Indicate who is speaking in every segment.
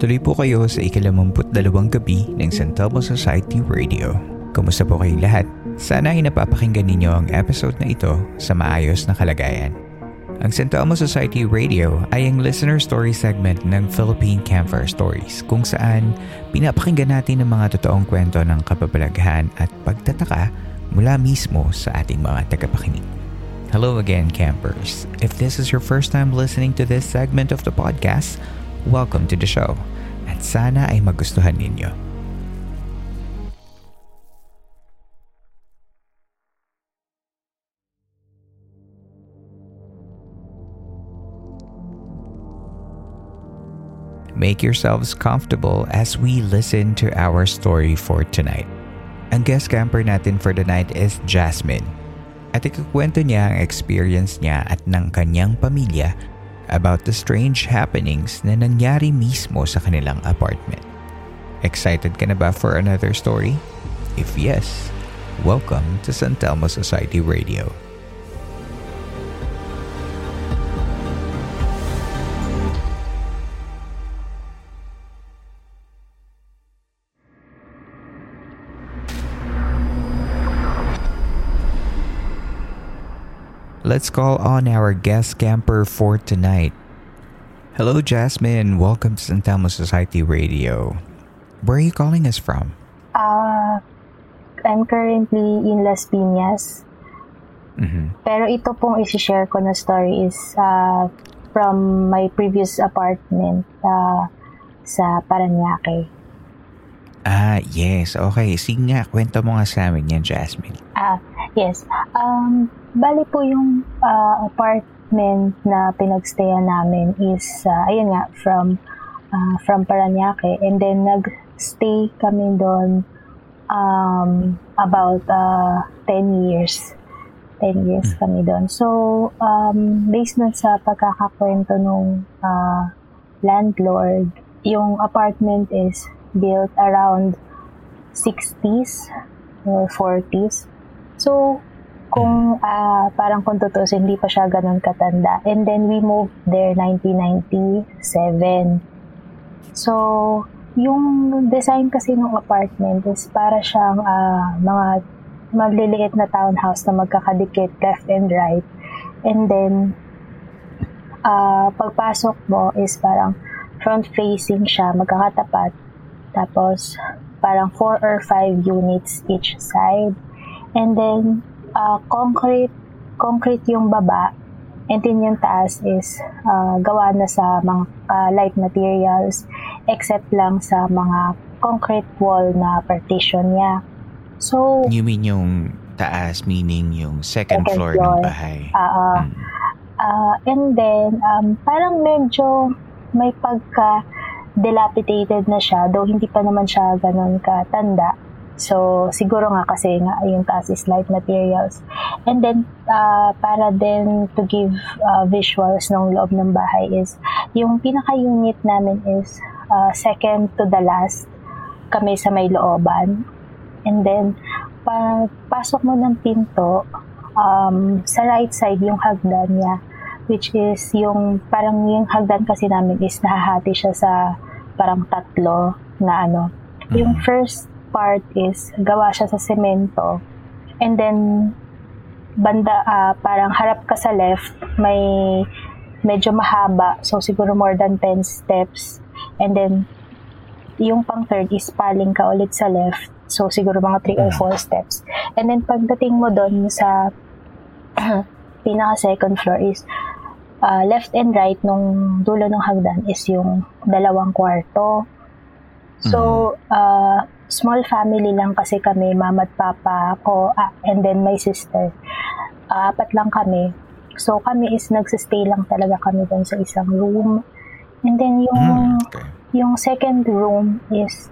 Speaker 1: Tuloy po kayo sa ikalamumput dalawang gabi ng San Telmo Society Radio. Kumusta po kayong lahat? Sana ay napapakinggan ninyo ang episode na ito sa maayos na kalagayan. Ang San Telmo Society Radio ay ang listener story segment ng Philippine Campfire Stories kung saan pinapakinggan natin ang mga totoong kwento ng kapabalaghan at pagtataka mula mismo sa ating mga tagapakinig. Hello again, campers. If this is your first time listening to this segment of the podcast, welcome to the show at sana ay magustuhan ninyo. Make yourselves comfortable as we listen to our story for tonight. Ang guest camper natin for the night is Jasmine. At ikukwento niya ang experience niya at ng kanyang pamilya about the strange happenings na nangyari mismo sa kanilang apartment. Excited ka na ba for another story? If yes, welcome to San Telmo Society Radio. Let's call on our guest camper for tonight. Hello, Jasmine. Welcome to San Telmo Society Radio. Where are you calling us from?
Speaker 2: Uh, I'm currently in Las Piñas.
Speaker 1: Mm-hmm.
Speaker 2: Pero ito pong isi-share ko na story is uh, from my previous apartment uh, sa Paranaque.
Speaker 1: Ah, yes. Okay. Sige nga, kwento mo nga sa amin yan, Jasmine.
Speaker 2: Ah, yes. Um, bali po yung uh, apartment na pinagstayan namin is, uh, ayun nga, from uh, from Paranaque. And then, nag-stay kami doon um, about uh, 10 years. 10 years kami doon. So, um, based na sa pagkakakwento nung uh, landlord, yung apartment is built around 60s or 40s. So, kung uh, parang kung tutusin, hindi pa siya ganun katanda. And then we moved there 1997. So, yung design kasi ng apartment is para siyang uh, mga maliliit na townhouse na magkakadikit left and right. And then, uh, pagpasok mo is parang front-facing siya, magkakatapat. Tapos, parang 4 or 5 units each side. And then, uh, concrete, concrete yung baba. And then yung taas is uh, gawa na sa mga uh, light materials except lang sa mga concrete wall na partition niya. So,
Speaker 1: You mean yung taas, meaning yung second,
Speaker 2: Second
Speaker 1: floor,
Speaker 2: floor.
Speaker 1: ng bahay?
Speaker 2: Oo.
Speaker 1: Mm.
Speaker 2: Uh, and then, um, parang medyo may pagka dilapidated na siya, though hindi pa naman siya ganun katanda. So, siguro nga kasi nga yung taas is light materials. And then, uh, para din to give uh, visuals ng loob ng bahay is, yung pinaka-unit namin is uh, second to the last kami sa may looban. And then, pag pasok mo ng pinto, um, sa right side yung hagdan niya, which is yung, parang yung hagdan kasi namin is nahahati siya sa parang tatlo na ano. Yung first part is gawa siya sa semento. And then, banda, uh, parang harap ka sa left, may medyo mahaba. So, siguro more than 10 steps. And then, yung pang third is paling ka ulit sa left. So, siguro mga 3 or 4 steps. And then, pagdating mo doon sa pinaka second floor is uh, left and right nung dulo ng hagdan is yung dalawang kwarto. So, uh, small family lang kasi kami, mama at papa ko, uh, and then my sister. Uh, apat lang kami. So, kami is nagsistay lang talaga kami doon sa isang room. And then, yung,
Speaker 1: Mm, okay.
Speaker 2: yung second room is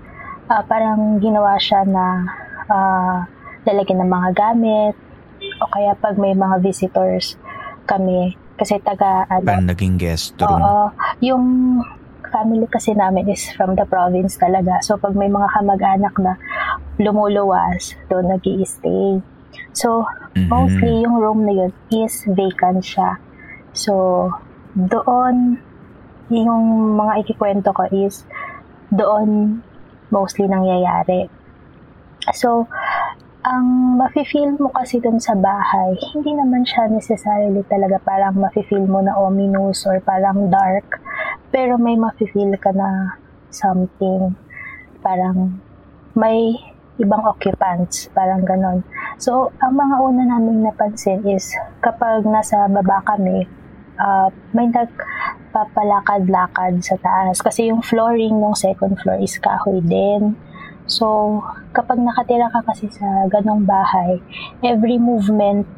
Speaker 2: uh, parang ginawa siya na uh, lalagyan ng mga gamit o kaya pag may mga visitors kami kasi taga ano,
Speaker 1: Parang naging guest room.
Speaker 2: Oo. Yung family kasi namin is from the province talaga. So, pag may mga kamag-anak na lumuluwas, doon nag stay So,
Speaker 1: Mhm.
Speaker 2: mostly yung room na yun is vacant siya. So, doon, yung mga ikikwento ko is doon mostly nangyayari. So, ang mafe-feel mo kasi dun sa bahay, hindi naman siya necessarily talaga parang mafe-feel mo na ominous or parang dark. Pero may mafe-feel ka na something. Parang may ibang occupants, parang ganon. So, ang mga una naming napansin is kapag nasa baba kami, uh, may nagpapalakad-lakad sa taas. Kasi yung flooring ng second floor is kahoy din. So, kapag nakatira ka kasi sa ganong bahay, every movement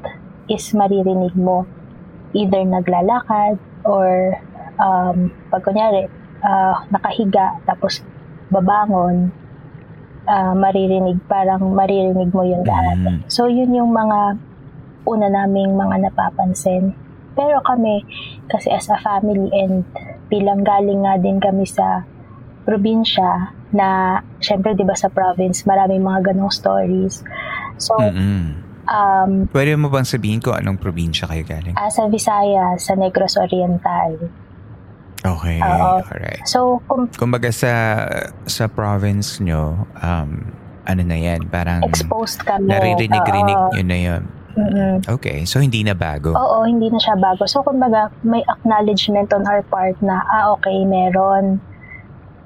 Speaker 2: is maririnig mo. Either naglalakad or um, pag kunyari, uh, nakahiga tapos babangon, uh, maririnig, parang maririnig mo yung lahat.
Speaker 1: Mhm.
Speaker 2: So, yun yung mga una naming mga napapansin. Pero kami, kasi as a family and bilang galing nga din kami sa probinsya, na syempre 'di ba sa province maraming mga ganong stories. So
Speaker 1: Mm-mm.
Speaker 2: um
Speaker 1: Pwede mo bang sabihin ko anong probinsya kayo galing?
Speaker 2: ah, sa Visayas, sa Negros Oriental.
Speaker 1: Okay,
Speaker 2: Oo.
Speaker 1: alright.
Speaker 2: So kung
Speaker 1: Kumbaga sa sa province nyo, um, ano na yan, parang
Speaker 2: exposed kami.
Speaker 1: naririnig-rinig nyo na yun.
Speaker 2: Mm-mm.
Speaker 1: Okay, so hindi na bago.
Speaker 2: Oo, hindi na siya bago. So, kumbaga, may acknowledgement on our part na, ah, okay, meron.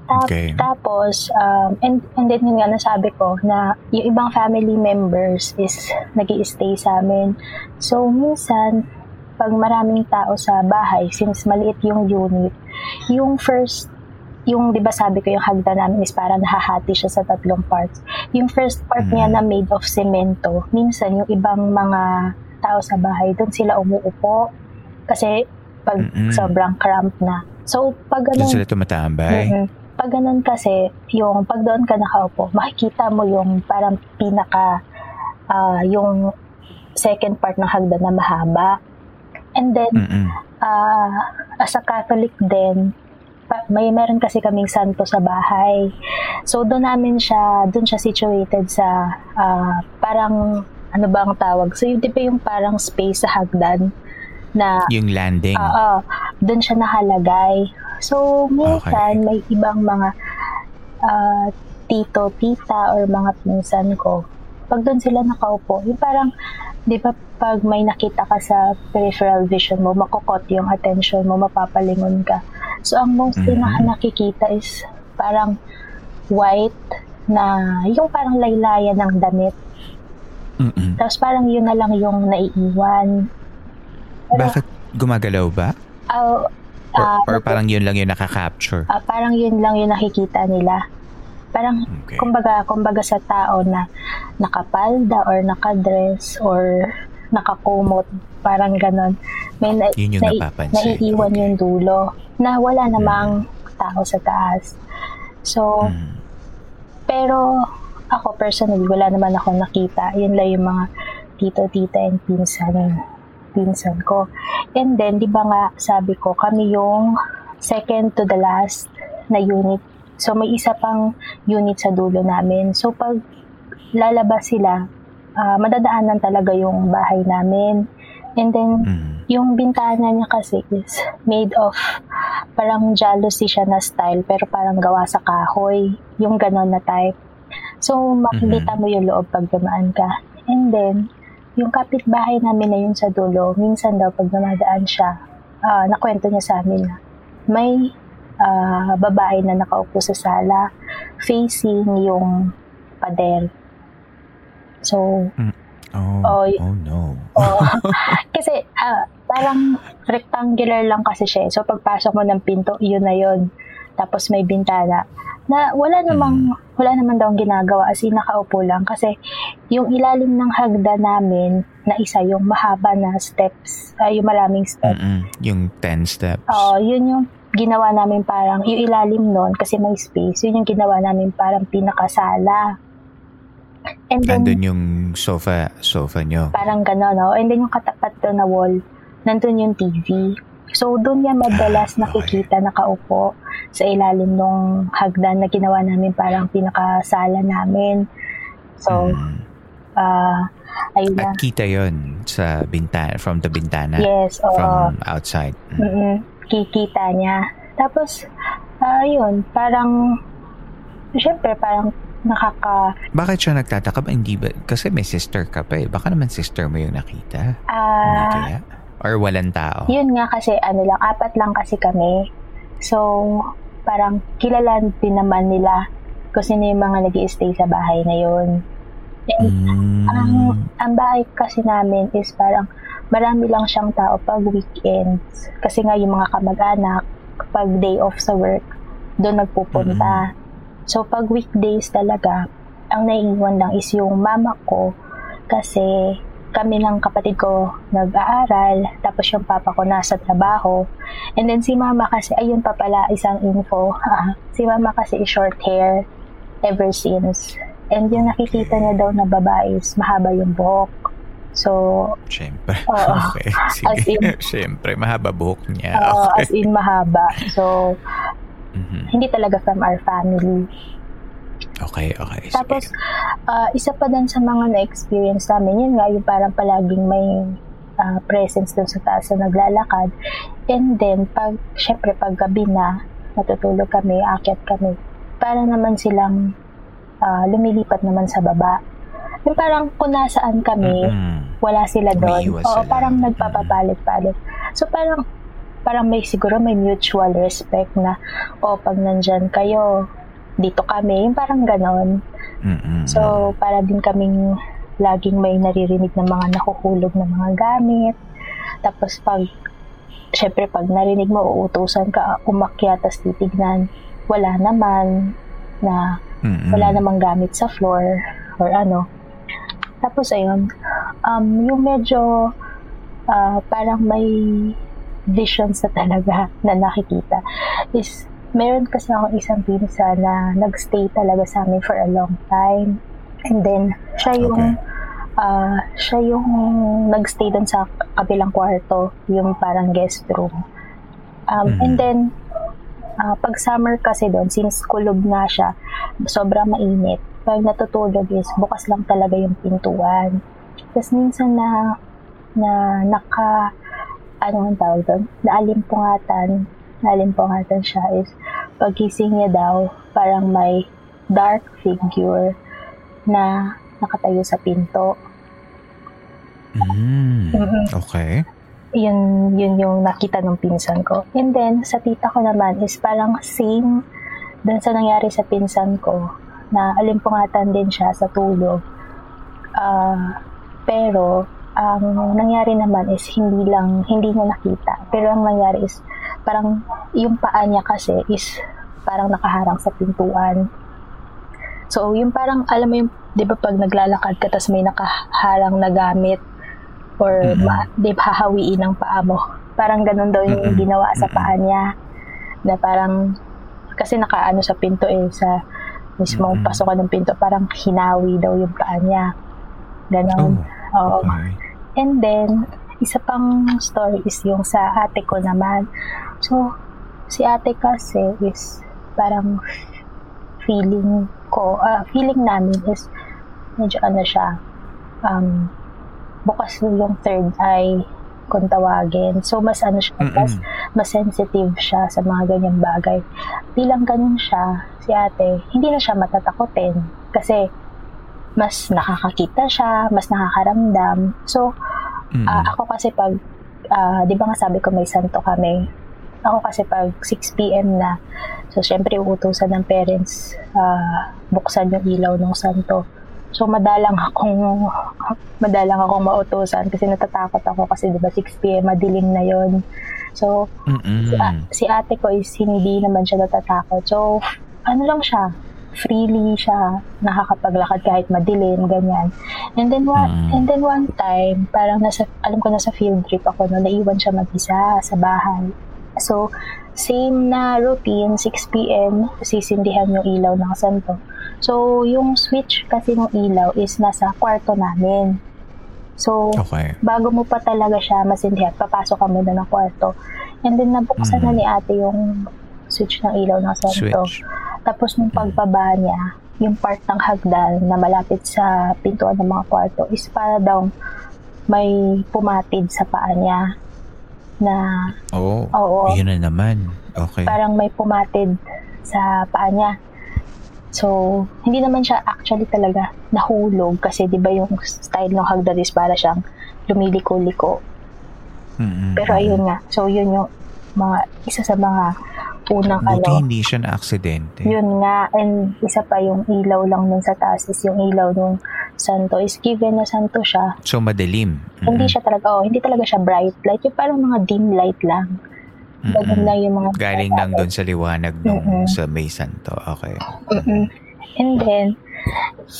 Speaker 2: Tap-
Speaker 1: Okay.
Speaker 2: Tapos, um, and, and then yun nga nasabi ko na yung ibang family members is nag stay sa amin. So, minsan, pag maraming tao sa bahay, since maliit yung unit, yung first, yung, di ba sabi ko, yung hagda namin is parang nahahati siya sa tatlong parts. Yung first part niya
Speaker 1: Mhm.
Speaker 2: na made of semento, minsan yung ibang mga tao sa bahay, doon sila umuupo. Kasi pag
Speaker 1: Mm-mm.
Speaker 2: sobrang cramp na. So, pag
Speaker 1: Doon
Speaker 2: ganun,
Speaker 1: sila tumatambay.
Speaker 2: Mhm. Pag ganun kasi, yung pag doon ka nakaupo, makikita mo yung parang pinaka, ah, yung second part ng hagdan na mahaba. And then,
Speaker 1: Mm-mm.
Speaker 2: ah, as a Catholic din, may meron kasi kaming santo sa bahay. So, doon namin siya, doon siya situated sa, ah, parang, ano ba ang tawag? So, yung, ba yung parang space sa hagdan na
Speaker 1: Yung landing.
Speaker 2: Oo, doon siya nakalagay. So, minsan may ibang mga ah, tito, tita, or mga pinsan ko. Pag doon sila nakaupo, yung parang, di ba, pag may nakita ka sa peripheral vision mo, makukot yung attention mo, mapapalingon ka. So, ang most
Speaker 1: Mhm.
Speaker 2: na nakikita is parang white na, yung parang laylayan ng damit.
Speaker 1: Mm-mm.
Speaker 2: Tapos parang yun na lang yung naiiwan. Pero,
Speaker 1: Bakit gumagalaw ba?
Speaker 2: ah,
Speaker 1: Or,
Speaker 2: ah,
Speaker 1: or parang yun lang yung nakaka-capture?
Speaker 2: Ah, parang yun lang yung nakikita nila. Parang,
Speaker 1: Okay.
Speaker 2: kumbaga, kumbaga sa tao na nakapalda or nakadress or nakakumot, parang ganon. May na,
Speaker 1: Yun yung napapansin.
Speaker 2: naiiwan
Speaker 1: Okay.
Speaker 2: yung dulo na wala namang tao sa taas. So,
Speaker 1: Mm.
Speaker 2: pero ako personally, wala naman ako nakita. Yun lang yung mga tito, tita, and pinsan, pinsan ko. And then, di ba nga, sabi ko, kami yung second to the last na unit. So, may isa pang unit sa dulo namin. So, pag lalabas sila, ah, madadaanan talaga yung bahay namin. And then,
Speaker 1: Mm.
Speaker 2: yung bintana niya kasi is made of parang jealousy siya na style pero parang gawa sa kahoy. Yung ganon na type. So, makikita mo yung loob pag dumaan ka. And then, yung kapitbahay namin na yun sa dulo, minsan daw pag dumadaan siya, uh, nakwento niya sa amin na may uh, babae na nakaupo sa sala facing yung pader. So,
Speaker 1: mm. oh,
Speaker 2: oh,
Speaker 1: oh no.
Speaker 2: oh, kasi uh, parang rectangular lang kasi siya. Eh. So, pagpasok mo ng pinto, yun na yun. Tapos may bintana na wala namang mm. Wala naman daw ginagawa as in nakaupo lang. Kasi yung ilalim ng hagda namin na isa yung mahaba na steps uh, yung maraming steps.
Speaker 1: Mm-mm. yung 10 steps.
Speaker 2: Oo yun yung ginawa namin parang yung ilalim nun kasi may space yun yung ginawa namin parang pinakasala.
Speaker 1: And then andun yung sofa sofa nyo.
Speaker 2: Parang gano'n no and then yung katapat doon na wall nandun yung TV So, doon niya madalas nakikita nakaupo sa ilalim ng hagdan na ginawa namin parang pinakasala namin. So, uh, ayun
Speaker 1: na. At kita yon sa bintana, from the bintana?
Speaker 2: Yes,
Speaker 1: oo. From outside?
Speaker 2: Mm-mm, kikita niya. Tapos, uh, yun, parang, syempre, parang nakaka...
Speaker 1: Bakit siya nagtataka ba? Hindi ba? Kasi may sister ka pa eh. Baka naman sister mo yung nakita.
Speaker 2: Ah... Uh, kaya?
Speaker 1: Or walang tao?
Speaker 2: Yun nga kasi ano lang, apat lang kasi kami. So, parang kilala din naman nila kung sino yung mga nag stay sa bahay na yun. And, mm. ang, ang bahay kasi namin is parang marami lang siyang tao pag weekends. Kasi nga yung mga kamag-anak, pag day off sa work, doon nagpupunta. Mm. So, pag weekdays talaga, ang naiiwan lang is yung mama ko kasi kami ng kapatid ko nag-aaral, tapos yung papa ko nasa trabaho. And then si mama kasi, ayun pa pala, isang info. si mama kasi is short hair ever since. And yung nakikita niya daw na babae is mahaba yung buhok. So,
Speaker 1: Siyempre. Uh, okay. Sige. As in, Siyempre, mahaba buhok niya.
Speaker 2: Uh, okay. As in, mahaba. So, mm-hmm. hindi talaga from our family.
Speaker 1: Okay, okay.
Speaker 2: Sige. Tapos, uh, isa pa din sa mga na-experience namin, yun nga, yung parang palaging may uh, presence dun sa taas na naglalakad. And then, pag, syempre, pag gabi na, natutulog kami, akyat kami, para naman silang uh, lumilipat naman sa baba. Yung parang kung nasaan kami, mm-hmm. wala sila doon. Oo, sila. parang nagpapapalit-palit. So, parang parang may siguro may mutual respect na o oh, pag nandyan kayo dito kami, yung parang ganon.
Speaker 1: Mm-mm.
Speaker 2: So, para din kaming laging may naririnig ng mga nakukulog na mga gamit. Tapos pag, syempre pag narinig mo, uutusan ka, umakyat, tapos titignan, wala naman, na Mm-mm. wala namang gamit sa floor, or ano. Tapos ayun, um, yung medyo uh, parang may visions na talaga na nakikita is meron kasi ako isang pinsa na nagstay talaga sa amin for a long time. And then, siya yung, okay. uh, siya yung nagstay doon sa kabilang kwarto, yung parang guest room. Um, mm-hmm. And then, uh, pag summer kasi doon, since kulog nga siya, sobrang mainit. Pag natutulog is, bukas lang talaga yung pintuan. Tapos minsan na, na naka, ano ang tawag doon? Naalimpungatan nalimpungatan siya is pagising niya daw, parang may dark figure na nakatayo sa pinto.
Speaker 1: Mm, okay.
Speaker 2: Yun, yun yung nakita ng pinsan ko. And then, sa tita ko naman is parang same dun sa nangyari sa pinsan ko na alimpungatan din siya sa tulog. Uh, pero, ang nangyari naman is hindi lang, hindi niya nakita. Pero ang nangyari is parang yung paa niya kasi is parang nakaharang sa pintuan. So, yung parang, alam mo yung, di ba pag naglalakad ka, tapos may nakaharang na gamit, or mm-hmm. ma, di ba hahawiin ang paa mo. Parang ganun daw yung mm-hmm. ginawa sa paa niya. Na parang, kasi nakaano sa pinto eh, sa mismong mm-hmm. pasukan ng pinto, parang hinawi daw yung paa niya. Ganon. Oh, okay. And then, isa pang story is yung sa ate ko naman. So, si ate kasi is parang feeling ko, uh, feeling namin is medyo ano siya, um, bukas yung third eye kung tawagin. So, mas ano siya, Mm-mm. mas, mas sensitive siya sa mga ganyang bagay. Bilang ganun siya, si ate, hindi na siya matatakotin. Kasi, mas nakakakita siya, mas nakakaramdam. So,
Speaker 1: Mm-mm.
Speaker 2: ah, ako kasi pag, ah, di ba nga sabi ko may santo kami, ako kasi pag 6pm na, so syempre uutusan ng parents, ah, buksan yung ilaw ng santo. So madalang akong, madalang akong mautusan kasi natatakot ako kasi di ba 6pm, madilim na yon So,
Speaker 1: Mm-mm.
Speaker 2: si, a- si ate ko is hindi naman siya natatakot. So, ano lang siya, freely siya nakakapaglakad kahit madilim, ganyan. And then one, and then one time, parang nasa, alam ko nasa field trip ako no, naiwan siya mag-isa sa bahay. So, same na routine, 6 p.m., sisindihan yung ilaw ng santo. So, yung switch kasi ng ilaw is nasa kwarto namin. So,
Speaker 1: Okay.
Speaker 2: bago mo pa talaga siya masindihan, papasok ka muna ng kwarto. And then nabuksan na
Speaker 1: Mhm.
Speaker 2: ni ate yung switch ng ilaw ng santo.
Speaker 1: Switch.
Speaker 2: Tapos nung pagbaba niya, yung part ng hagdan na malapit sa pintuan ng mga kwarto is para daw may pumatid sa paa niya na
Speaker 1: Oh,
Speaker 2: Oo.
Speaker 1: yun na naman. Okay.
Speaker 2: parang may pumatid sa paa niya. So, hindi naman siya actually talaga nahulog kasi 'di ba yung style ng hagdan is para siyang lumiliko-liko.
Speaker 1: Mm-mm.
Speaker 2: Pero ayun nga. So, yun yung mga, isa sa mga unang
Speaker 1: Buti
Speaker 2: ano.
Speaker 1: hindi siya na-aksidente.
Speaker 2: Yun nga. And isa pa yung ilaw lang nun sa taas is yung ilaw nung santo is given na santo siya.
Speaker 1: So, madilim. Mm-mm.
Speaker 2: Hindi siya talaga, oh, hindi talaga siya bright light. Yung parang mga dim light lang. Ganun lang yung mga
Speaker 1: Galing lang doon sa liwanag nung
Speaker 2: Mm-mm.
Speaker 1: sa May Santo. Okay.
Speaker 2: Mm-mm. And then,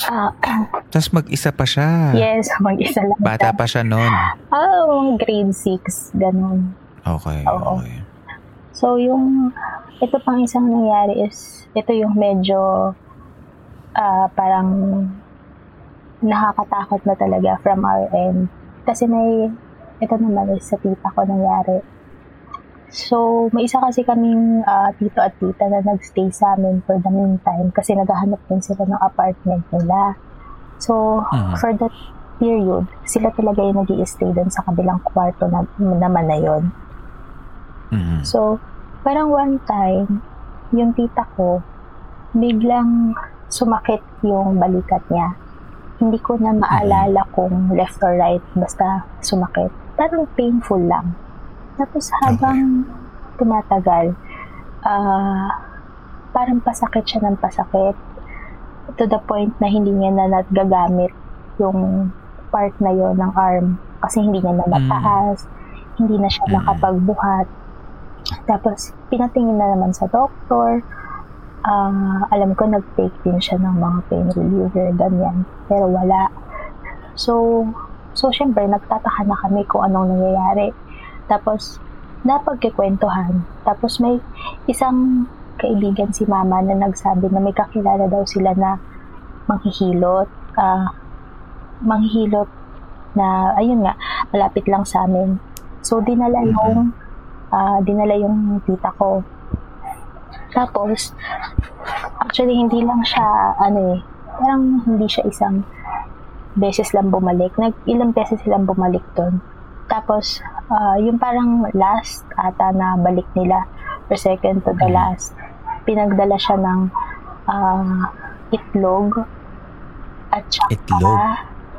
Speaker 2: ah,
Speaker 1: Tapos mag-isa pa siya.
Speaker 2: yes, mag-isa lang.
Speaker 1: Bata pa siya noon.
Speaker 2: Ah, mga grade 6, ganun.
Speaker 1: Okay.
Speaker 2: Oo.
Speaker 1: okay.
Speaker 2: So, yung, ito pang isang nangyari is, ito yung medyo, ah, parang, nakakatakot na talaga from our end. Kasi may, ito naman is sa tita ko nangyari. So, may isa kasi kaming ah, tito at tita na nagstay sa amin for the meantime kasi naghahanap din sila ng apartment nila. So,
Speaker 1: Mhm.
Speaker 2: for that period, sila talaga yung nag stay doon sa kabilang kwarto na, naman na yon.
Speaker 1: Mhm.
Speaker 2: So, parang one time, yung tita ko, biglang sumakit yung balikat niya. Hindi ko na maalala kung left or right, basta sumakit. Parang painful lang. Tapos habang tumatagal, ah parang pasakit siya ng pasakit. To the point na hindi niya na nagagamit yung part na yon ng arm kasi hindi niya na mataas, hindi na siya
Speaker 1: Mm.
Speaker 2: makapagbuhat. Tapos, pinatingin na naman sa doktor. Ah, alam ko, nag-take din siya ng mga pain reliever, ganyan. Pero wala. So, so syempre, nagtataka na kami kung anong nangyayari. Tapos, napagkikwentuhan. Tapos, may isang kaibigan si mama na nagsabi na may kakilala daw sila na manghihilot. Ah, manghihilot na, ayun nga, malapit lang sa amin. So, dinala yung ah, dinala yung tita ko. Tapos, actually, hindi lang siya, ano eh, parang hindi siya isang beses lang bumalik. Nag, ilang beses silang bumalik doon. Tapos, ah, yung parang last ata na balik nila, or second to the last, pinagdala siya ng ah, itlog at saka
Speaker 1: Itlog?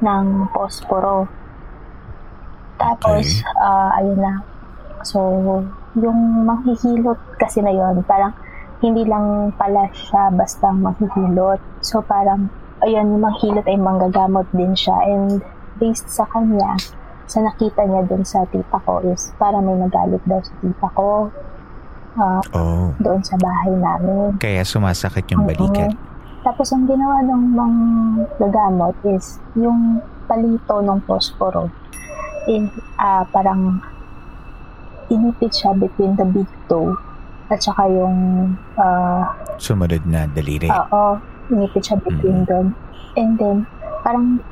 Speaker 2: ng posporo. Tapos, ah, ayun na. So, yung manghihilot kasi na yon parang hindi lang pala siya basta manghihilot. So, parang, ayun, yung manghilot ay manggagamot din siya. And based sa kanya, sa nakita niya dun sa tita ko is parang may nagalit daw sa tita ko ah,
Speaker 1: Oh.
Speaker 2: doon sa bahay namin.
Speaker 1: Kaya sumasakit yung balikat.
Speaker 2: Tapos ang ginawa ng mga gagamot is yung palito ng posporo. In, ah, parang inipit siya between the big toe at saka yung ah,
Speaker 1: Sumunod na daliri.
Speaker 2: oo, inipit siya between
Speaker 1: Mm.
Speaker 2: doon. And then, parang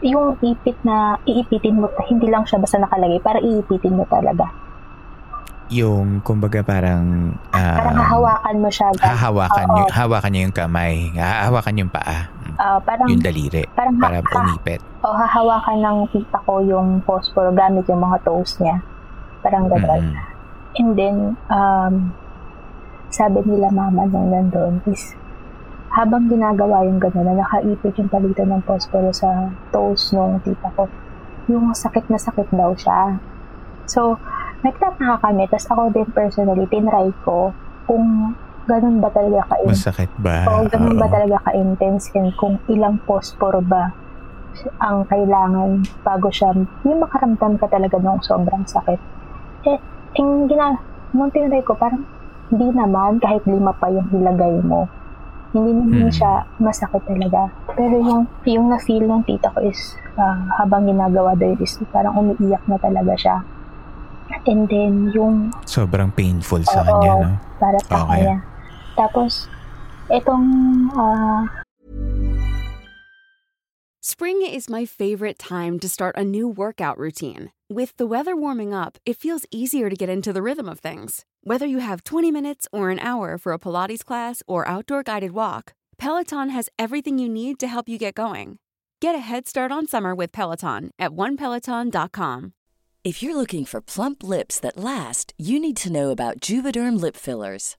Speaker 2: yung ipit na iipitin mo, hindi lang siya basta nakalagay, para iipitin mo talaga.
Speaker 1: Yung, kumbaga parang... ah,
Speaker 2: Parang hahawakan mo siya.
Speaker 1: Hahawakan,
Speaker 2: Oo.
Speaker 1: yung, hawakan niya yung kamay. Hahawakan yung paa.
Speaker 2: Ah, parang,
Speaker 1: Yung daliri.
Speaker 2: parang
Speaker 1: Para
Speaker 2: ha-
Speaker 1: umipit.
Speaker 2: o hahawakan ng tita ko yung phosphor gamit yung mga toes niya. Parang gano'n.
Speaker 1: Mm.
Speaker 2: And then, um, sabi nila mama nung nandun is, habang ginagawa yung gano'n, na nakaipit yung palitan ng posporo sa toes nung tita ko, yung sakit na sakit daw siya. So, nagtataka kami. Tapos ako din personally, tinry ko kung ganun ba talaga ka
Speaker 1: Masakit ba?
Speaker 2: O ganun ba talaga ka-intense and kung ilang posporo ba ang kailangan bago siya, yung makaramdam ka talaga ng sobrang sakit. Eh, yung gina, nung tinry ko, parang hindi naman, kahit lima pa yung ilagay mo. Hindi naman
Speaker 1: Hmm.
Speaker 2: siya masakit talaga. Pero yung, yung na-feel ng tita ko is, ah, habang ginagawa daw yun is, parang umiiyak na talaga siya. And then, yung
Speaker 1: Sobrang painful
Speaker 2: Oo,
Speaker 1: sa kanya, no?
Speaker 2: para sa
Speaker 1: Okay.
Speaker 2: kanya. Tapos, itong ah,
Speaker 3: Spring is my favorite time to start a new workout routine. With the weather warming up, it feels easier to get into the rhythm of things. Whether you have 20 minutes or an hour for a Pilates class or outdoor guided walk, Peloton has everything you need to help you get going. Get a head start on summer with Peloton at onepeloton.com.
Speaker 4: If you're looking for plump lips that last, you need to know about Juvederm lip fillers.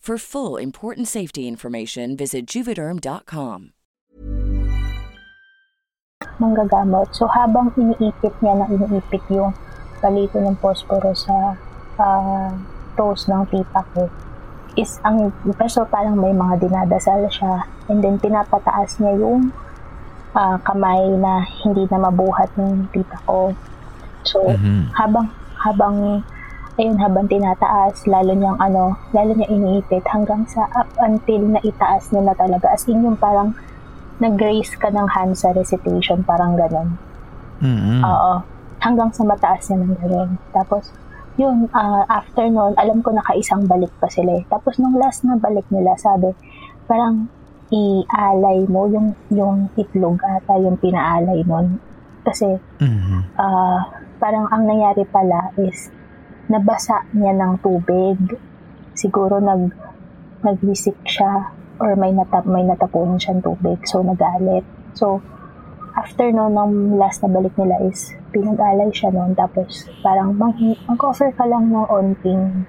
Speaker 4: For full important safety information, visit juvederm.com.
Speaker 2: manggagamot. So, habang iniipit niya na iniipit yung palito ng posporo sa ah, toes ng tita ko, is ang, so parang may mga dinadasal siya, and then pinapataas niya yung ah, kamay na hindi na mabuhat ng tita ko. So,
Speaker 1: Mhm.
Speaker 2: habang, habang, ayun, habang tinataas, lalo niyang ano, lalo niya iniipit hanggang sa up until na itaas niya na talaga. As in yung parang nag-raise ka ng hand sa recitation, parang ganon.
Speaker 1: Mhm.
Speaker 2: Oo. Hanggang sa mataas niya ng ganon. Tapos, yun, ah, after nun, alam ko nakaisang balik pa sila eh. Tapos nung last na balik nila, sabi, parang ialay mo yung, yung itlog ata yung pinaalay nun. Kasi,
Speaker 1: Mhm.
Speaker 2: ah, parang ang nangyari pala is, nabasa niya ng tubig. Siguro nag, nag-visik siya or may, natap, may natapunan siyang tubig. So, nagalit. So, after no, nung last na balik nila is, pinag-alay siya noon. Tapos, parang mag- mag-offer ka lang ng onting,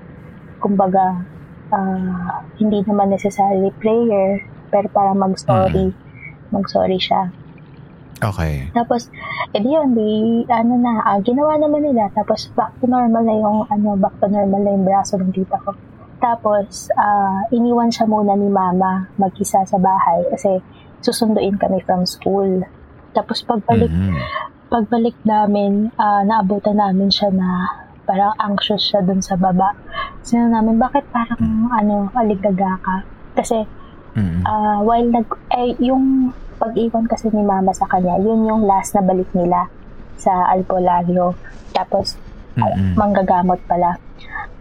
Speaker 2: kumbaga, ah, hindi naman necessarily prayer, pero para mag-sorry. Mag-sorry siya.
Speaker 1: Okay.
Speaker 2: Tapos, edi yun, di, ano na, ah, ginawa naman nila. Tapos, back to normal na yung, ano, back to normal na yung braso ng tita ko. Tapos, ah, iniwan siya muna ni mama mag-isa sa bahay kasi susunduin kami from school. Tapos, pagbalik,
Speaker 1: Mhm.
Speaker 2: pagbalik namin, ah, naabutan namin siya na parang anxious siya dun sa baba. Sino namin, bakit parang, ano, aligaga ka? Kasi,
Speaker 1: Mhm.
Speaker 2: Ah, while nag eh, yung pag-iwan kasi ni mama sa kanya, yun yung last na balik nila sa albularyo. Tapos
Speaker 1: Mhm.
Speaker 2: manggagamot pala.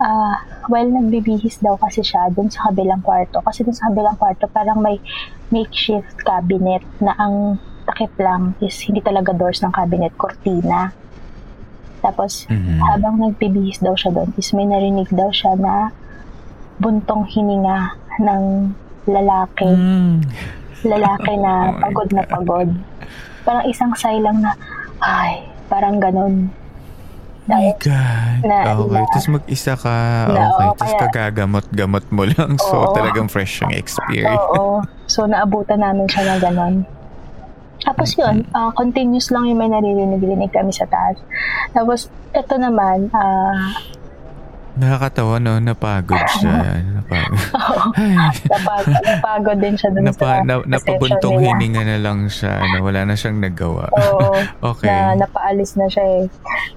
Speaker 2: Ah, while nagbibihis daw kasi siya dun sa kabilang kwarto. Kasi dun sa kabilang kwarto parang may makeshift cabinet na ang takip lang is hindi talaga doors ng cabinet, cortina. Tapos
Speaker 1: Mhm.
Speaker 2: habang nagbibihis daw siya doon, is may narinig daw siya na buntong hininga ng lalaki.
Speaker 1: Mm.
Speaker 2: Lalaki na
Speaker 1: Oh
Speaker 2: pagod na
Speaker 1: God.
Speaker 2: pagod. Parang isang sigh lang na, ay, parang ganun.
Speaker 1: Oh my God.
Speaker 2: Na-
Speaker 1: okay.
Speaker 2: na-
Speaker 1: Tapos mag-isa ka.
Speaker 2: Na,
Speaker 1: okay.
Speaker 2: oo,
Speaker 1: Tapos kagagamot-gamot mo lang. So,
Speaker 2: Oo.
Speaker 1: talagang fresh yung experience.
Speaker 2: Oo. So, naabutan namin siya ng ganun. Tapos yun, ah, continuous lang yung may naririnig-rinig kami sa taas. Tapos, ito naman, ah,
Speaker 1: Nakakatawa, no? Napagod siya. Napagod.
Speaker 2: Oo.
Speaker 1: Ay,
Speaker 2: napag, napagod din siya dun
Speaker 1: napa,
Speaker 2: sa,
Speaker 1: na, napabuntong
Speaker 2: nila.
Speaker 1: hininga na lang siya. Ano, wala na siyang nagawa.
Speaker 2: Oo.
Speaker 1: okay.
Speaker 2: na napaalis na siya eh.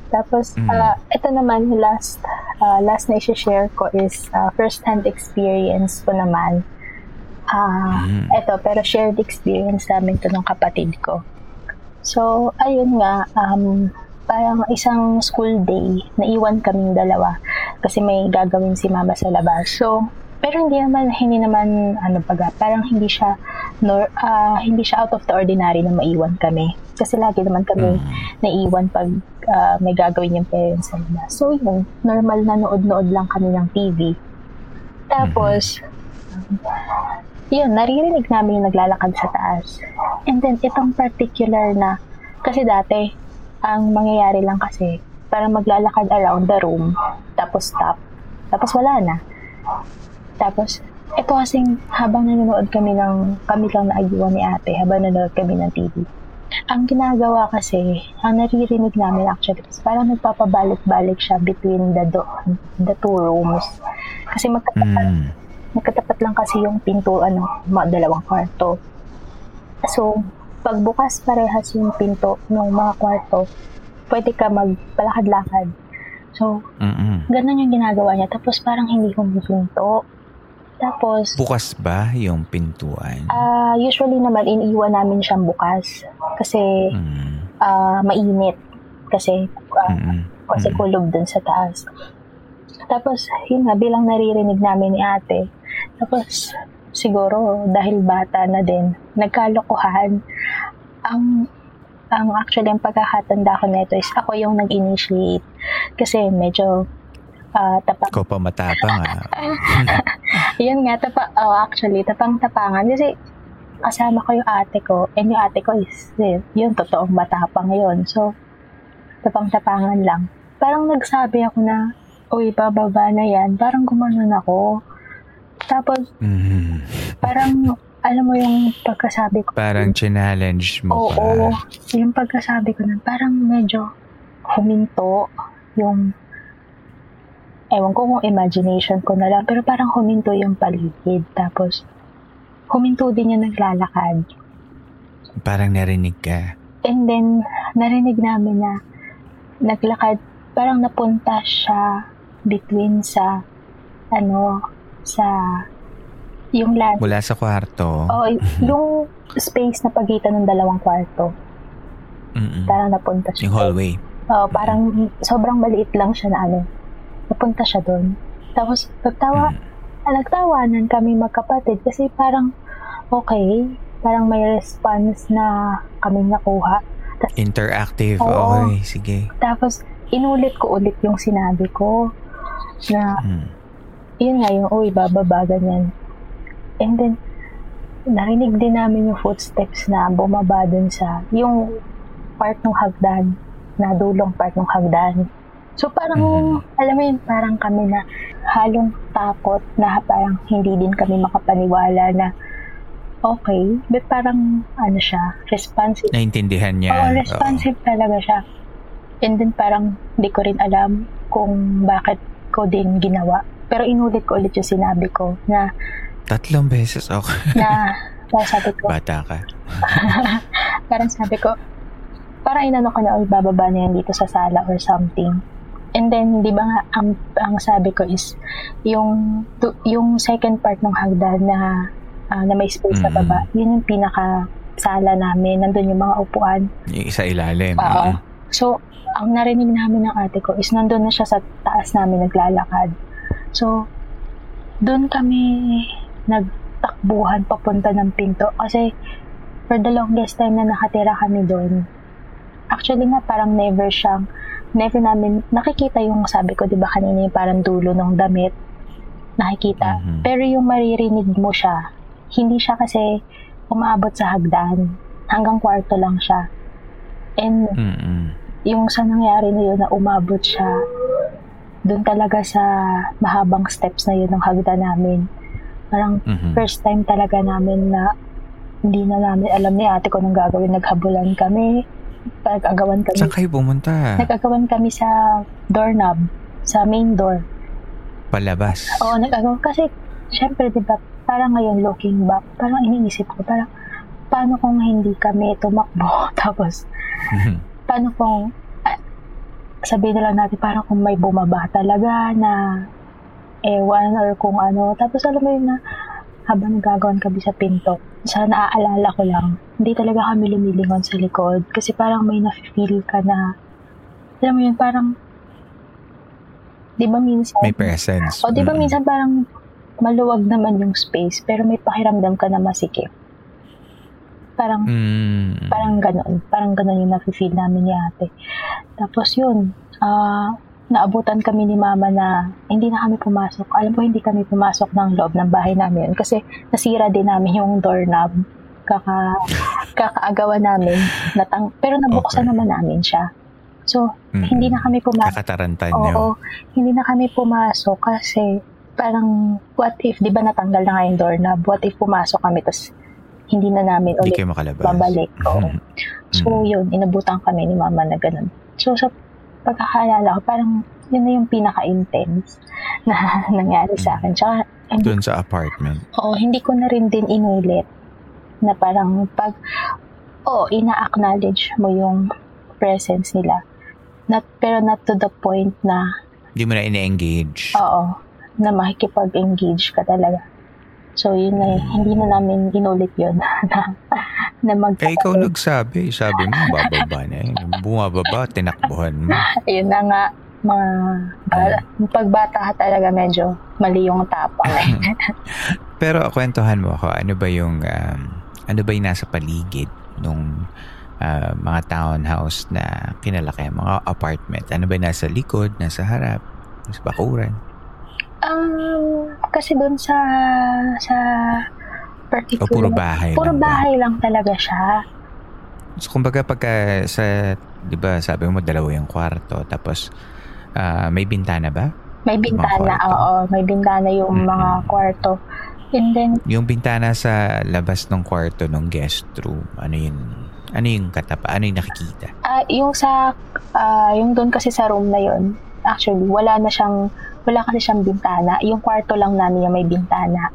Speaker 2: Tapos,
Speaker 1: Mm.
Speaker 2: ah, ito naman, last, ah, last na i-share ko is ah, first-hand experience ko naman. Ah,
Speaker 1: Mm.
Speaker 2: ito, pero shared experience namin to ng kapatid ko. So, ayun nga, um, parang isang school day, naiwan kaming dalawa kasi may gagawin si mama sa labas. So, pero hindi naman, hindi naman, ano baga, parang hindi siya, nor, ah, hindi siya out of the ordinary na maiwan kami. Kasi lagi naman kami naiwan pag ah, may gagawin yung parents sa labas. So, yun, normal na nood-nood lang kami ng TV. Tapos, yun, naririnig namin yung naglalakad sa taas. And then, itong particular na, kasi dati, ang mangyayari lang kasi, parang maglalakad around the room, tapos stop, tapos wala na. Tapos, ito kasing habang nanonood kami ng, kami lang naagiwan ni ate, habang nanonood kami ng TV. Ang ginagawa kasi, ang naririnig namin actually, is parang nagpapabalik-balik siya between the, do, the two rooms. Kasi magkatapat,
Speaker 1: Mm.
Speaker 2: Nagkatapat lang kasi yung pinto, ano, mga dalawang kwarto. So, pagbukas parehas yung pinto ng mga kwarto, pwede ka magpalakad-lakad. So,
Speaker 1: Mm-mm.
Speaker 2: ganun yung ginagawa niya. Tapos parang hindi humihinto. Tapos,
Speaker 1: Bukas ba yung pintuan?
Speaker 2: ah usually naman, iniiwan namin siyang bukas. Kasi,
Speaker 1: Mm.
Speaker 2: ah mainit. Kasi,
Speaker 1: Mm-mm.
Speaker 2: kasi kulob dun sa taas. Tapos, yun nga, bilang naririnig namin ni ate, tapos, siguro, dahil bata na din, nagkalokohan. Ang, ang actually, ang pagkakatanda ko nito is ako yung nag-initiate. Kasi medyo, ah tapang,
Speaker 1: Ikaw pa matapang ah.
Speaker 2: yun nga, tapa, oh, actually, tapang-tapangan. Kasi, kasama ko yung ate ko, and yung ate ko is, eh, yun, totoong matapang yun. So, tapang-tapangan lang. Parang nagsabi ako na, uy, bababa na yan. Parang gumanon ako. Tapos,
Speaker 1: Mm.
Speaker 2: parang, alam mo yung pagkasabi ko.
Speaker 1: Parang challenge mo
Speaker 2: Oo,
Speaker 1: pa.
Speaker 2: yung pagkasabi ko nun, parang medyo huminto yung ewan ko kung imagination ko na lang, pero parang huminto yung paligid. Tapos, huminto din yung naglalakad.
Speaker 1: Parang narinig ka.
Speaker 2: And then, narinig namin na naglakad, parang napunta siya between sa, ano, sa, yung land.
Speaker 1: Mula sa kwarto.
Speaker 2: Oh, yung space na pagitan ng dalawang kwarto.
Speaker 1: Mm-mm.
Speaker 2: Parang napunta siya.
Speaker 1: Yung hallway.
Speaker 2: Oo, parang sobrang maliit lang siya na ano. Napunta siya doon. Tapos, nagtawa,
Speaker 1: Mm.
Speaker 2: ah, nagtawanan kami magkapatid kasi parang, okay, parang may response na kami nakuha. Tas-
Speaker 1: Interactive.
Speaker 2: Oo.
Speaker 1: Okay, sige.
Speaker 2: Tapos, inulit ko ulit yung sinabi ko na,
Speaker 1: Mm.
Speaker 2: Yun nga yung, uy, bababa, ganyan. And then, narinig din namin yung footsteps na bumaba dun sa, yung part ng hagdan, na dulong part ng hagdan. So parang, alam mo yun, parang kami na halong takot na parang hindi din kami makapaniwala na okay, but parang ano siya, responsive.
Speaker 1: Naintindihan niya.
Speaker 2: Oo, responsive talaga siya. And then parang di ko rin alam kung bakit ko din ginawa. Pero inulit ko ulit yung sinabi ko na.
Speaker 1: Tatlong beses. Okay.
Speaker 2: na, na sabi ko,
Speaker 1: Bata ka.
Speaker 2: parang sabi ko, parang inano ko na, "Uy, bababa na yan dito sa sala or something. And then, di ba nga, ang, ang sabi ko is, yung, tu- yung second part ng hagdan na, ah, na may space sa
Speaker 1: Mm.
Speaker 2: baba, yun yung pinaka sala namin. Nandun yung mga upuan.
Speaker 1: Yung isa ilalim.
Speaker 2: Oo.
Speaker 1: Mm.
Speaker 2: So, ang narinig namin ng ate ko is nandun na siya sa taas namin naglalakad. So, doon kami nagtakbuhan papunta ng pinto kasi for the longest time na nakatira kami doon, actually nga parang never siyang, never namin nakikita yung sabi ko, di ba kanina yung parang dulo ng damit, nakikita.
Speaker 1: Mhm.
Speaker 2: Pero yung maririnig mo siya, hindi siya kasi umaabot sa hagdan. Hanggang kwarto lang siya. And
Speaker 1: Mm-mm.
Speaker 2: yung sa nangyari na yun na umabot siya doon talaga sa mahabang steps na yun ng hagda namin. Parang
Speaker 1: Mhm.
Speaker 2: first time talaga namin na hindi na namin alam ni ate ko nang gagawin. Naghabulan kami. Nag-agawan kami.
Speaker 1: Saan kayo pumunta?
Speaker 2: Nag-agawan kami sa doorknob. Sa main door.
Speaker 1: Palabas.
Speaker 2: Oo, nag-agawan. Kasi syempre, di ba, parang ngayon looking back, parang iniisip ko, parang, paano kung hindi kami tumakbo? Tapos, paano kung, sabihin na lang natin, parang kung may bumaba talaga na ewan or kung ano. Tapos alam mo yun na, habang nagagawan kami sa pinto, sa naaalala ko lang, hindi talaga kami lumilingon sa likod. Kasi parang may na-feel ka na, alam mo yun, parang, di ba minsan,
Speaker 1: May presence.
Speaker 2: o di ba
Speaker 1: Mm.
Speaker 2: minsan parang maluwag naman yung space, pero may pakiramdam ka na masikip. Parang,
Speaker 1: Mm.
Speaker 2: parang ganon. Parang ganon yung nafe-feel namin ni ate. Tapos yun, ah, naabutan kami ni mama na hindi na kami pumasok. Alam ko hindi kami pumasok ng loob ng bahay namin kasi nasira din namin yung doorknob. Kaka, kakaagawan namin. Natang, pero nabuksan
Speaker 1: Okay.
Speaker 2: naman namin siya. So,
Speaker 1: Mm.
Speaker 2: hindi na kami pumasok.
Speaker 1: Kakatarantan
Speaker 2: Oo, hindi na kami pumasok kasi parang what if, di ba natanggal na nga yung doorknob, what if pumasok kami tapos hindi na namin ulit babalik. Oo.
Speaker 1: Mhm.
Speaker 2: So,
Speaker 1: Mm.
Speaker 2: yun, inabutan kami ni mama na ganun. So, sa pagkakaalala ko, parang yun na yung pinaka-intense na nangyari sa akin. Tsaka, hindi,
Speaker 1: Doon sa apartment.
Speaker 2: oo, hindi ko na rin din inulit na parang pag, oo, ina-acknowledge mo yung presence nila. Not, pero not to the point na,
Speaker 1: Hindi mo na ine-engage.
Speaker 2: oo, na makikipag-engage ka talaga. So, yun na, hindi na namin inulit yun na, na mag-
Speaker 1: Kaya ikaw nagsabi. Sabi mo, bababa na yun. Bumababa, tinakbuhan mo.
Speaker 2: Ayun na nga, mga ba- pagbata ka talaga medyo mali yung tapang eh.
Speaker 1: Pero kwentuhan mo ako, ano ba yung, um, ano ba yung nasa paligid nung uh, mga townhouse na kinalaki, mga apartment? Ano ba yung nasa likod, nasa harap, nasa bakuran?
Speaker 2: Um, kasi doon sa sa particular
Speaker 1: O puro bahay
Speaker 2: puro
Speaker 1: lang ba?
Speaker 2: bahay lang talaga siya.
Speaker 1: So, kumbaga pagka sa, di ba, sabi mo dalawa yung kwarto, tapos ah, may bintana ba?
Speaker 2: May bintana, oo, may bintana yung
Speaker 1: Mm-mm.
Speaker 2: mga kwarto. And then
Speaker 1: Yung bintana sa labas ng kwarto ng guest room, ano yun? Ano yung katapa? Ano yung nakikita?
Speaker 2: ah, yung sa ah, yung doon kasi sa room na yon actually wala na siyang wala kasi siyang bintana. Yung kwarto lang namin yung may bintana.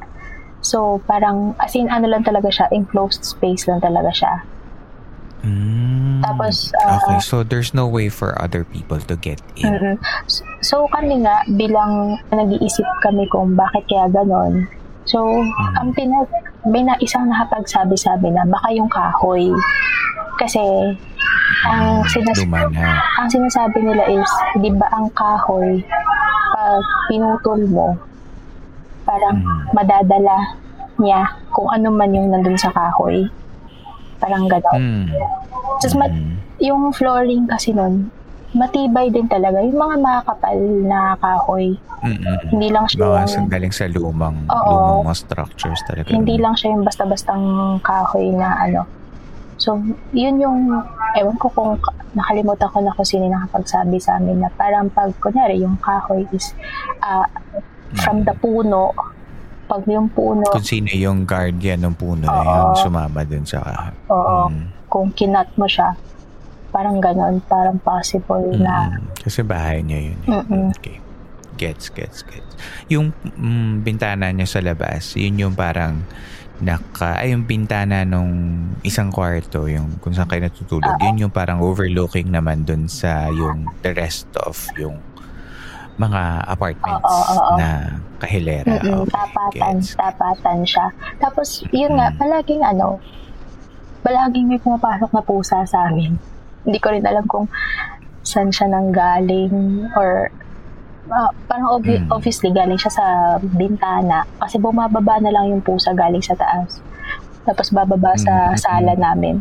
Speaker 2: So, parang, as in, ano lang talaga siya, enclosed space lang talaga siya.
Speaker 1: Mm,
Speaker 2: Tapos, ah,
Speaker 1: okay, so there's no way for other people to get in.
Speaker 2: Mm-mm. So, so kami nga, bilang nag-iisip kami kung bakit kaya ganon. So, ang pinag, may na isang nakapagsabi-sabi na baka yung kahoy. Kasi, ang, sinas-
Speaker 1: Luma na.
Speaker 2: ang sinasabi nila is, di ba ang kahoy, pinutol mo, parang
Speaker 1: Mm.
Speaker 2: madadala niya kung ano man yung nandun sa kahoy. Parang gano'n.
Speaker 1: Mm.
Speaker 2: Tapos ma-
Speaker 1: Mm.
Speaker 2: yung flooring kasi nun, matibay din talaga. Yung mga makakapal na kahoy.
Speaker 1: Mm-mm.
Speaker 2: Hindi lang siya
Speaker 1: Mga
Speaker 2: yung,
Speaker 1: galing sa lumang,
Speaker 2: Oo.
Speaker 1: lumang mga structures talaga.
Speaker 2: hindi lang siya yung basta-bastang kahoy na ano. So, yun yung, ewan ko kung ka- nakalimutan ko na kung sino nakapagsabi sa amin na parang pag, kunyari, yung kahoy is ah, from the puno, pag yung puno,
Speaker 1: Kung sino yung guardian ng puno na
Speaker 2: Oo.
Speaker 1: yun, sumama dun sa...
Speaker 2: oo,
Speaker 1: Mm.
Speaker 2: kung kinat mo siya, parang ganon, parang possible na,
Speaker 1: Mm. Kasi bahay niya yun. eh.
Speaker 2: Mm-mm.
Speaker 1: Okay. Gets, gets, gets. Yung mm, bintana niya sa labas, yun yung parang naka, ay yung bintana nung isang kwarto, yung kung saan kayo natutulog, yun yung parang overlooking naman dun sa yung the rest of yung mga apartments
Speaker 2: Oo, oo, oo.
Speaker 1: na kahilera.
Speaker 2: Mm-mm,
Speaker 1: Okay,
Speaker 2: tapatan,
Speaker 1: gets.
Speaker 2: tapatan siya. Tapos, yun nga,
Speaker 1: Mm.
Speaker 2: palaging ano, palaging may pumapasok na pusa sa amin. Hindi ko rin alam kung saan siya nang galing or ah, parang obvi-
Speaker 1: Mm.
Speaker 2: obviously galing siya sa bintana kasi bumababa na lang yung pusa galing sa taas. Tapos bababa sa
Speaker 1: Mm, mm,
Speaker 2: sala
Speaker 1: mm.
Speaker 2: namin.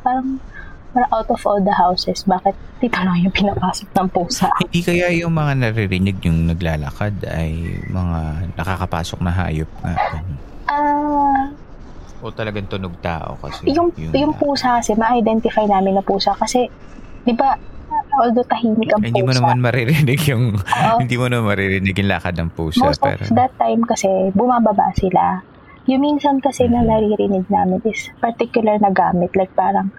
Speaker 2: Parang, parang out of all the houses, bakit dito lang yung pinapasok ng pusa?
Speaker 1: Hindi kaya yung mga naririnig yung naglalakad ay mga nakakapasok na hayop nga.
Speaker 2: Ah,
Speaker 1: O talagang tunog tao kasi.
Speaker 2: yung yung pusa kasi ma-identify namin na pusa kasi 'di ba although tahimik ang
Speaker 1: Hindi mo naman maririnig yung
Speaker 2: Oo.
Speaker 1: hindi mo naman maririnig yung lakad ng pusa
Speaker 2: most
Speaker 1: pero
Speaker 2: of that time kasi bumababa sila yung minsan kasi na naririnig namin is particular na gamit like parang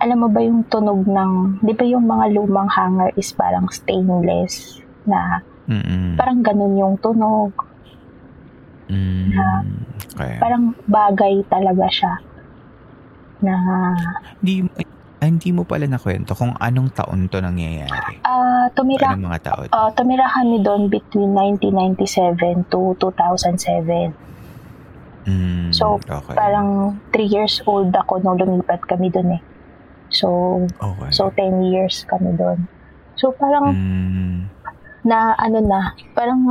Speaker 2: alam mo ba yung tunog ng 'di ba yung mga lumang hanger is parang stainless na
Speaker 1: Mm-mm.
Speaker 2: parang ganun yung tunog
Speaker 1: Mm,
Speaker 2: Na
Speaker 1: okay.
Speaker 2: Parang bagay talaga siya na
Speaker 1: Hindi, ah, hindi mo pala nakwento kung anong taon to nangyayari.
Speaker 2: ah tumira
Speaker 1: Anong mga taon?
Speaker 2: ah, tumira kami doon between 1997 to 2007.
Speaker 1: Mm,
Speaker 2: So,
Speaker 1: okay.
Speaker 2: Parang 3 years old ako nung lumipat kami doon eh. So,
Speaker 1: okay.
Speaker 2: so 10 years kami doon. So, parang
Speaker 1: Mm,
Speaker 2: na ano na, parang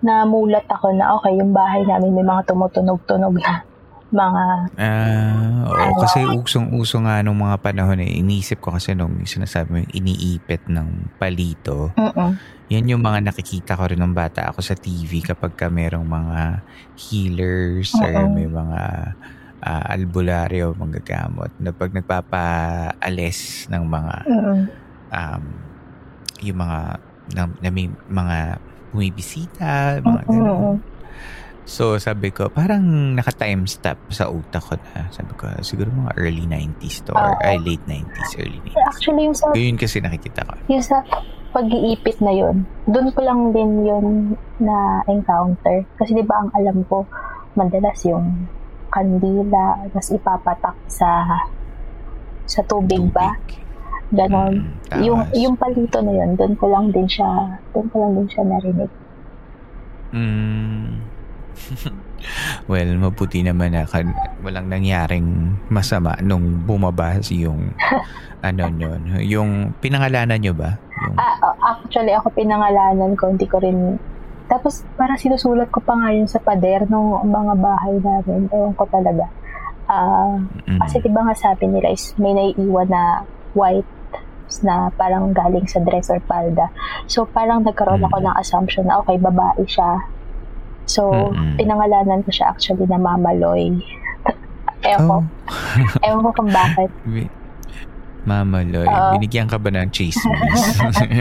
Speaker 2: namulat ako na okay, yung bahay namin may mga tumutunog-tunog na mga
Speaker 1: ah, oo,
Speaker 2: Ano?
Speaker 1: kasi usong-uso nga nung mga panahon eh. Inisip ko kasi nung sinasabi mo yung iniipit ng palito.
Speaker 2: mm
Speaker 1: Yan yung mga nakikita ko rin ng bata ako sa TV kapag ka merong mga healers or
Speaker 2: Oo.
Speaker 1: may mga ah, albularyo, manggagamot na pag nagpapaalis ng mga um, yung mga na, na may mga bumibisita, mga ganun. So, sabi ko, parang naka-time stop sa utak ko na. Sabi ko, siguro mga early 90s to or
Speaker 2: Oo.
Speaker 1: ay, late 90s, early 90s.
Speaker 2: Actually, yung sa,
Speaker 1: Yun kasi nakikita ko.
Speaker 2: yung sa pag-iipit na yun, doon ko lang din yun na encounter. Kasi di ba ang alam ko, madalas yung kandila, tapos ipapatak sa sa tubig ba? Ganon.
Speaker 1: Mm,
Speaker 2: yung yung palito na yun, doon ko lang din siya, doon ko lang din siya narinig.
Speaker 1: Mm. well, mabuti naman na kan- walang nangyaring masama nung bumaba yung ano yun. Yung pinangalanan nyo ba? Yung,
Speaker 2: ah, actually, ako pinangalanan ko, hindi ko rin... Tapos, para sinusulat ko pa nga yun sa pader ng mga bahay namin. Ewan ko talaga. Ah,
Speaker 1: mm,
Speaker 2: Kasi diba nga sabi nila is may naiiwan na white na parang galing sa dress or palda. So, parang nagkaroon ako
Speaker 1: Mm.
Speaker 2: ng assumption na okay, babae siya. So,
Speaker 1: Mm-mm.
Speaker 2: pinangalanan ko siya actually na Mama Loy. Ewan ko.
Speaker 1: oh,
Speaker 2: Ewan ko kung bakit.
Speaker 1: Mama Loy,
Speaker 2: Oo.
Speaker 1: binigyan ka ba ng chismis?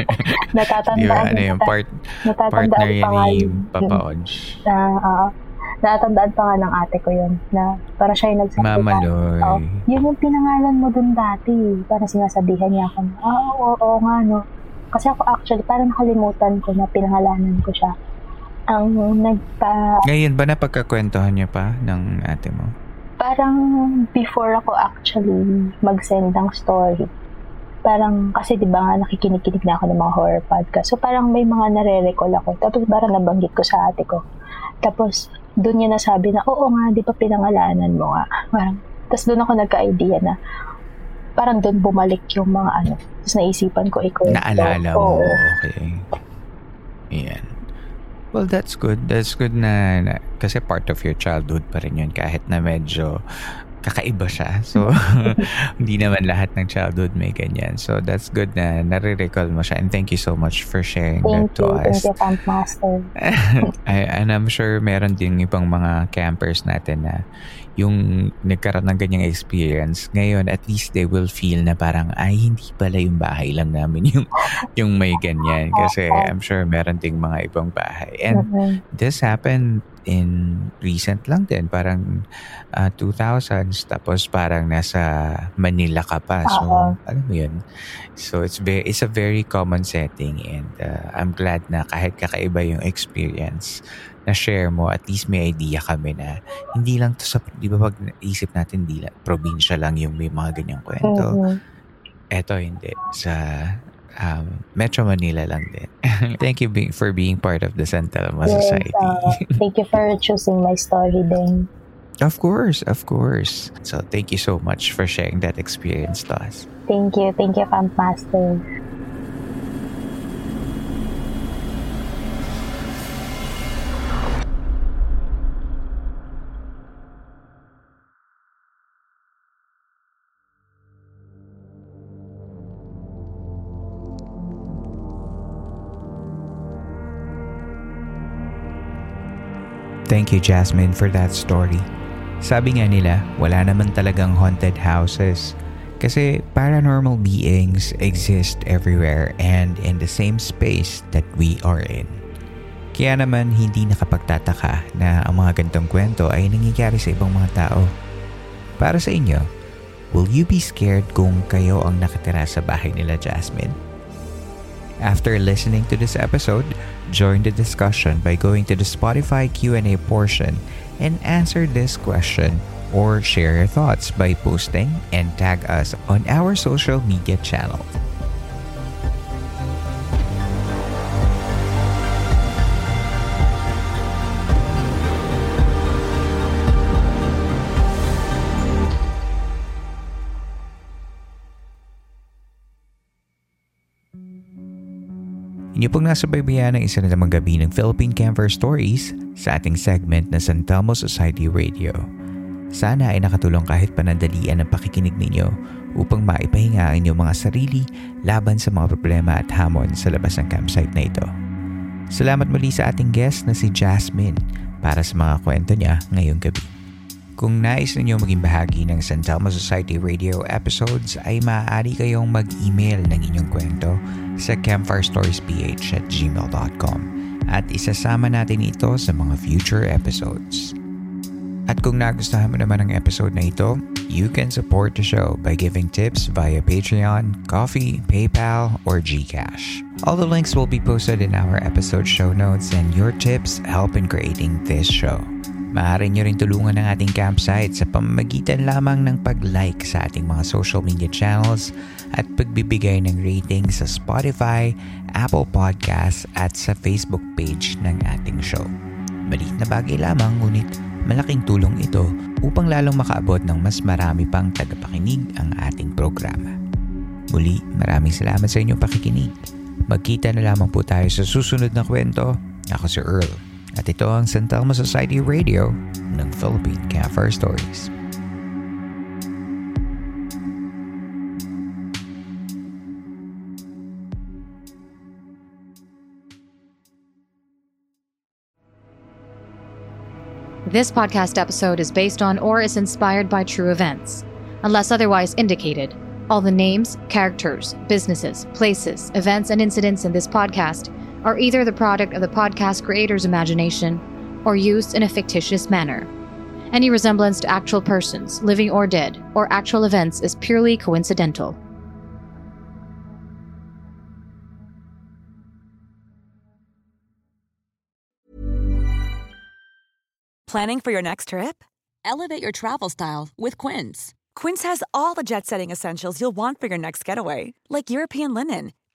Speaker 2: Natatandaan,
Speaker 1: Ano yung part, partner yan ni. Papa Odge?
Speaker 2: na uh, natatandaan pa nga ng ate ko yun na para siya yung nagsabi
Speaker 1: Mama
Speaker 2: na,
Speaker 1: Loy.
Speaker 2: "Oh, yun yung pinangalan mo dun dati para sinasabihan niya ako na, ah, oo, oo, nga no kasi ako actually parang nakalimutan ko na pinangalanan ko siya ang nagpa
Speaker 1: Ngayon ba napagkakwentuhan niya pa ng ate mo?
Speaker 2: parang before ako actually mag-send ng story parang kasi di ba nga nakikinig-kinig na ako ng mga horror podcast so parang may mga nare-recall ako tapos parang nabanggit ko sa ate ko tapos doon niya nasabi na oo nga di ba pinangalanan mo nga parang tapos doon ako nagka-idea na parang doon bumalik yung mga ano tapos naisipan ko ikaw
Speaker 1: Naalala mo. Okay. Yan. Well, that's good. That's good na, na kasi part of your childhood pa rin yun kahit na medyo kakaiba siya. So, hindi naman lahat ng childhood may ganyan. So, that's good na nare-recall mo siya. And thank you so much for sharing
Speaker 2: thank
Speaker 1: that to
Speaker 2: you thank
Speaker 1: us.
Speaker 2: you Camp Master
Speaker 1: and I'm sure meron din ibang mga campers natin na yung nagkaroon ng ganyang experience, ngayon at least they will feel na parang ay hindi pala yung bahay lang namin yung yung may ganyan kasi I'm sure meron ding mga ibang bahay. And this happened in recent lang din, parang ah, 2000s tapos parang nasa Manila ka pa. So, alam mo yun. So, it's very, it's a very common setting and uh, I'm glad na kahit kakaiba yung experience na share mo, at least may idea kami na hindi lang to sa, di ba pag isip natin, di lang, probinsya lang yung may mga ganyang kwento.
Speaker 2: Mhm.
Speaker 1: Eto hindi. Sa um, Metro Manila lang din. Thank you be- for being part of the San Telmo
Speaker 2: Yes,
Speaker 1: Society.
Speaker 2: uh, thank you for choosing my story din.
Speaker 1: of course, of course. So thank you so much for sharing that experience to us.
Speaker 2: Thank you. Thank you, Camp Master.
Speaker 1: Thank you, Jasmine, for that story. Sabi nga nila, wala naman talagang haunted houses. Kasi paranormal beings exist everywhere and in the same space that we are in. Kaya naman hindi nakapagtataka na ang mga gantong kwento ay nangyayari sa ibang mga tao. Para sa inyo, will you be scared kung kayo ang nakatira sa bahay nila Jasmine? After listening to this episode, join the discussion by going to the Spotify Q&A portion and answer this question or share your thoughts by posting and tag us on our social media channel. Inyo pong nasa baybayan ng isa na namang gabi ng Philippine Camper Stories sa ating segment na San Telmo Society Radio. Sana ay nakatulong kahit panandalian ang pakikinig ninyo upang maipahinga ang inyong mga sarili laban sa mga problema at hamon sa labas ng campsite na ito. Salamat muli sa ating guest na si Jasmine para sa mga kwento niya ngayong gabi. Kung nais ninyo maging bahagi ng San Telmo Society Radio episodes ay maaari kayong mag-email ng inyong kwento sa campfirestoriesph at gmail.com at isasama natin ito sa mga future episodes. At kung nagustuhan mo naman ang episode na ito, you can support the show by giving tips via Patreon, Coffee, PayPal, or GCash. All the links will be posted in our episode show notes and your tips help in creating this show. Maaari nyo rin tulungan ng ating campsite sa pamamagitan lamang ng pag-like sa ating mga social media channels at pagbibigay ng rating sa Spotify, Apple Podcasts at sa Facebook page ng ating show. Maliit na bagay lamang ngunit malaking tulong ito upang lalong makaabot ng mas marami pang tagapakinig ang ating programa. Muli, maraming salamat sa inyong pakikinig. Magkita na lamang po tayo sa susunod na kwento. Ako si Earl. At ito ang Society Radio ng Philippine Campfire Stories.
Speaker 5: This podcast episode is based on or is inspired by true events. Unless otherwise indicated, all the names, characters, businesses, places, events, and incidents in this podcast are either the product of the podcast creator's imagination or used in a fictitious manner. Any resemblance to actual persons, living or dead, or actual events is purely coincidental.
Speaker 6: Planning for your next trip? Elevate your travel style with Quince. Quince has all the jet setting essentials you'll want for your next getaway, like European linen,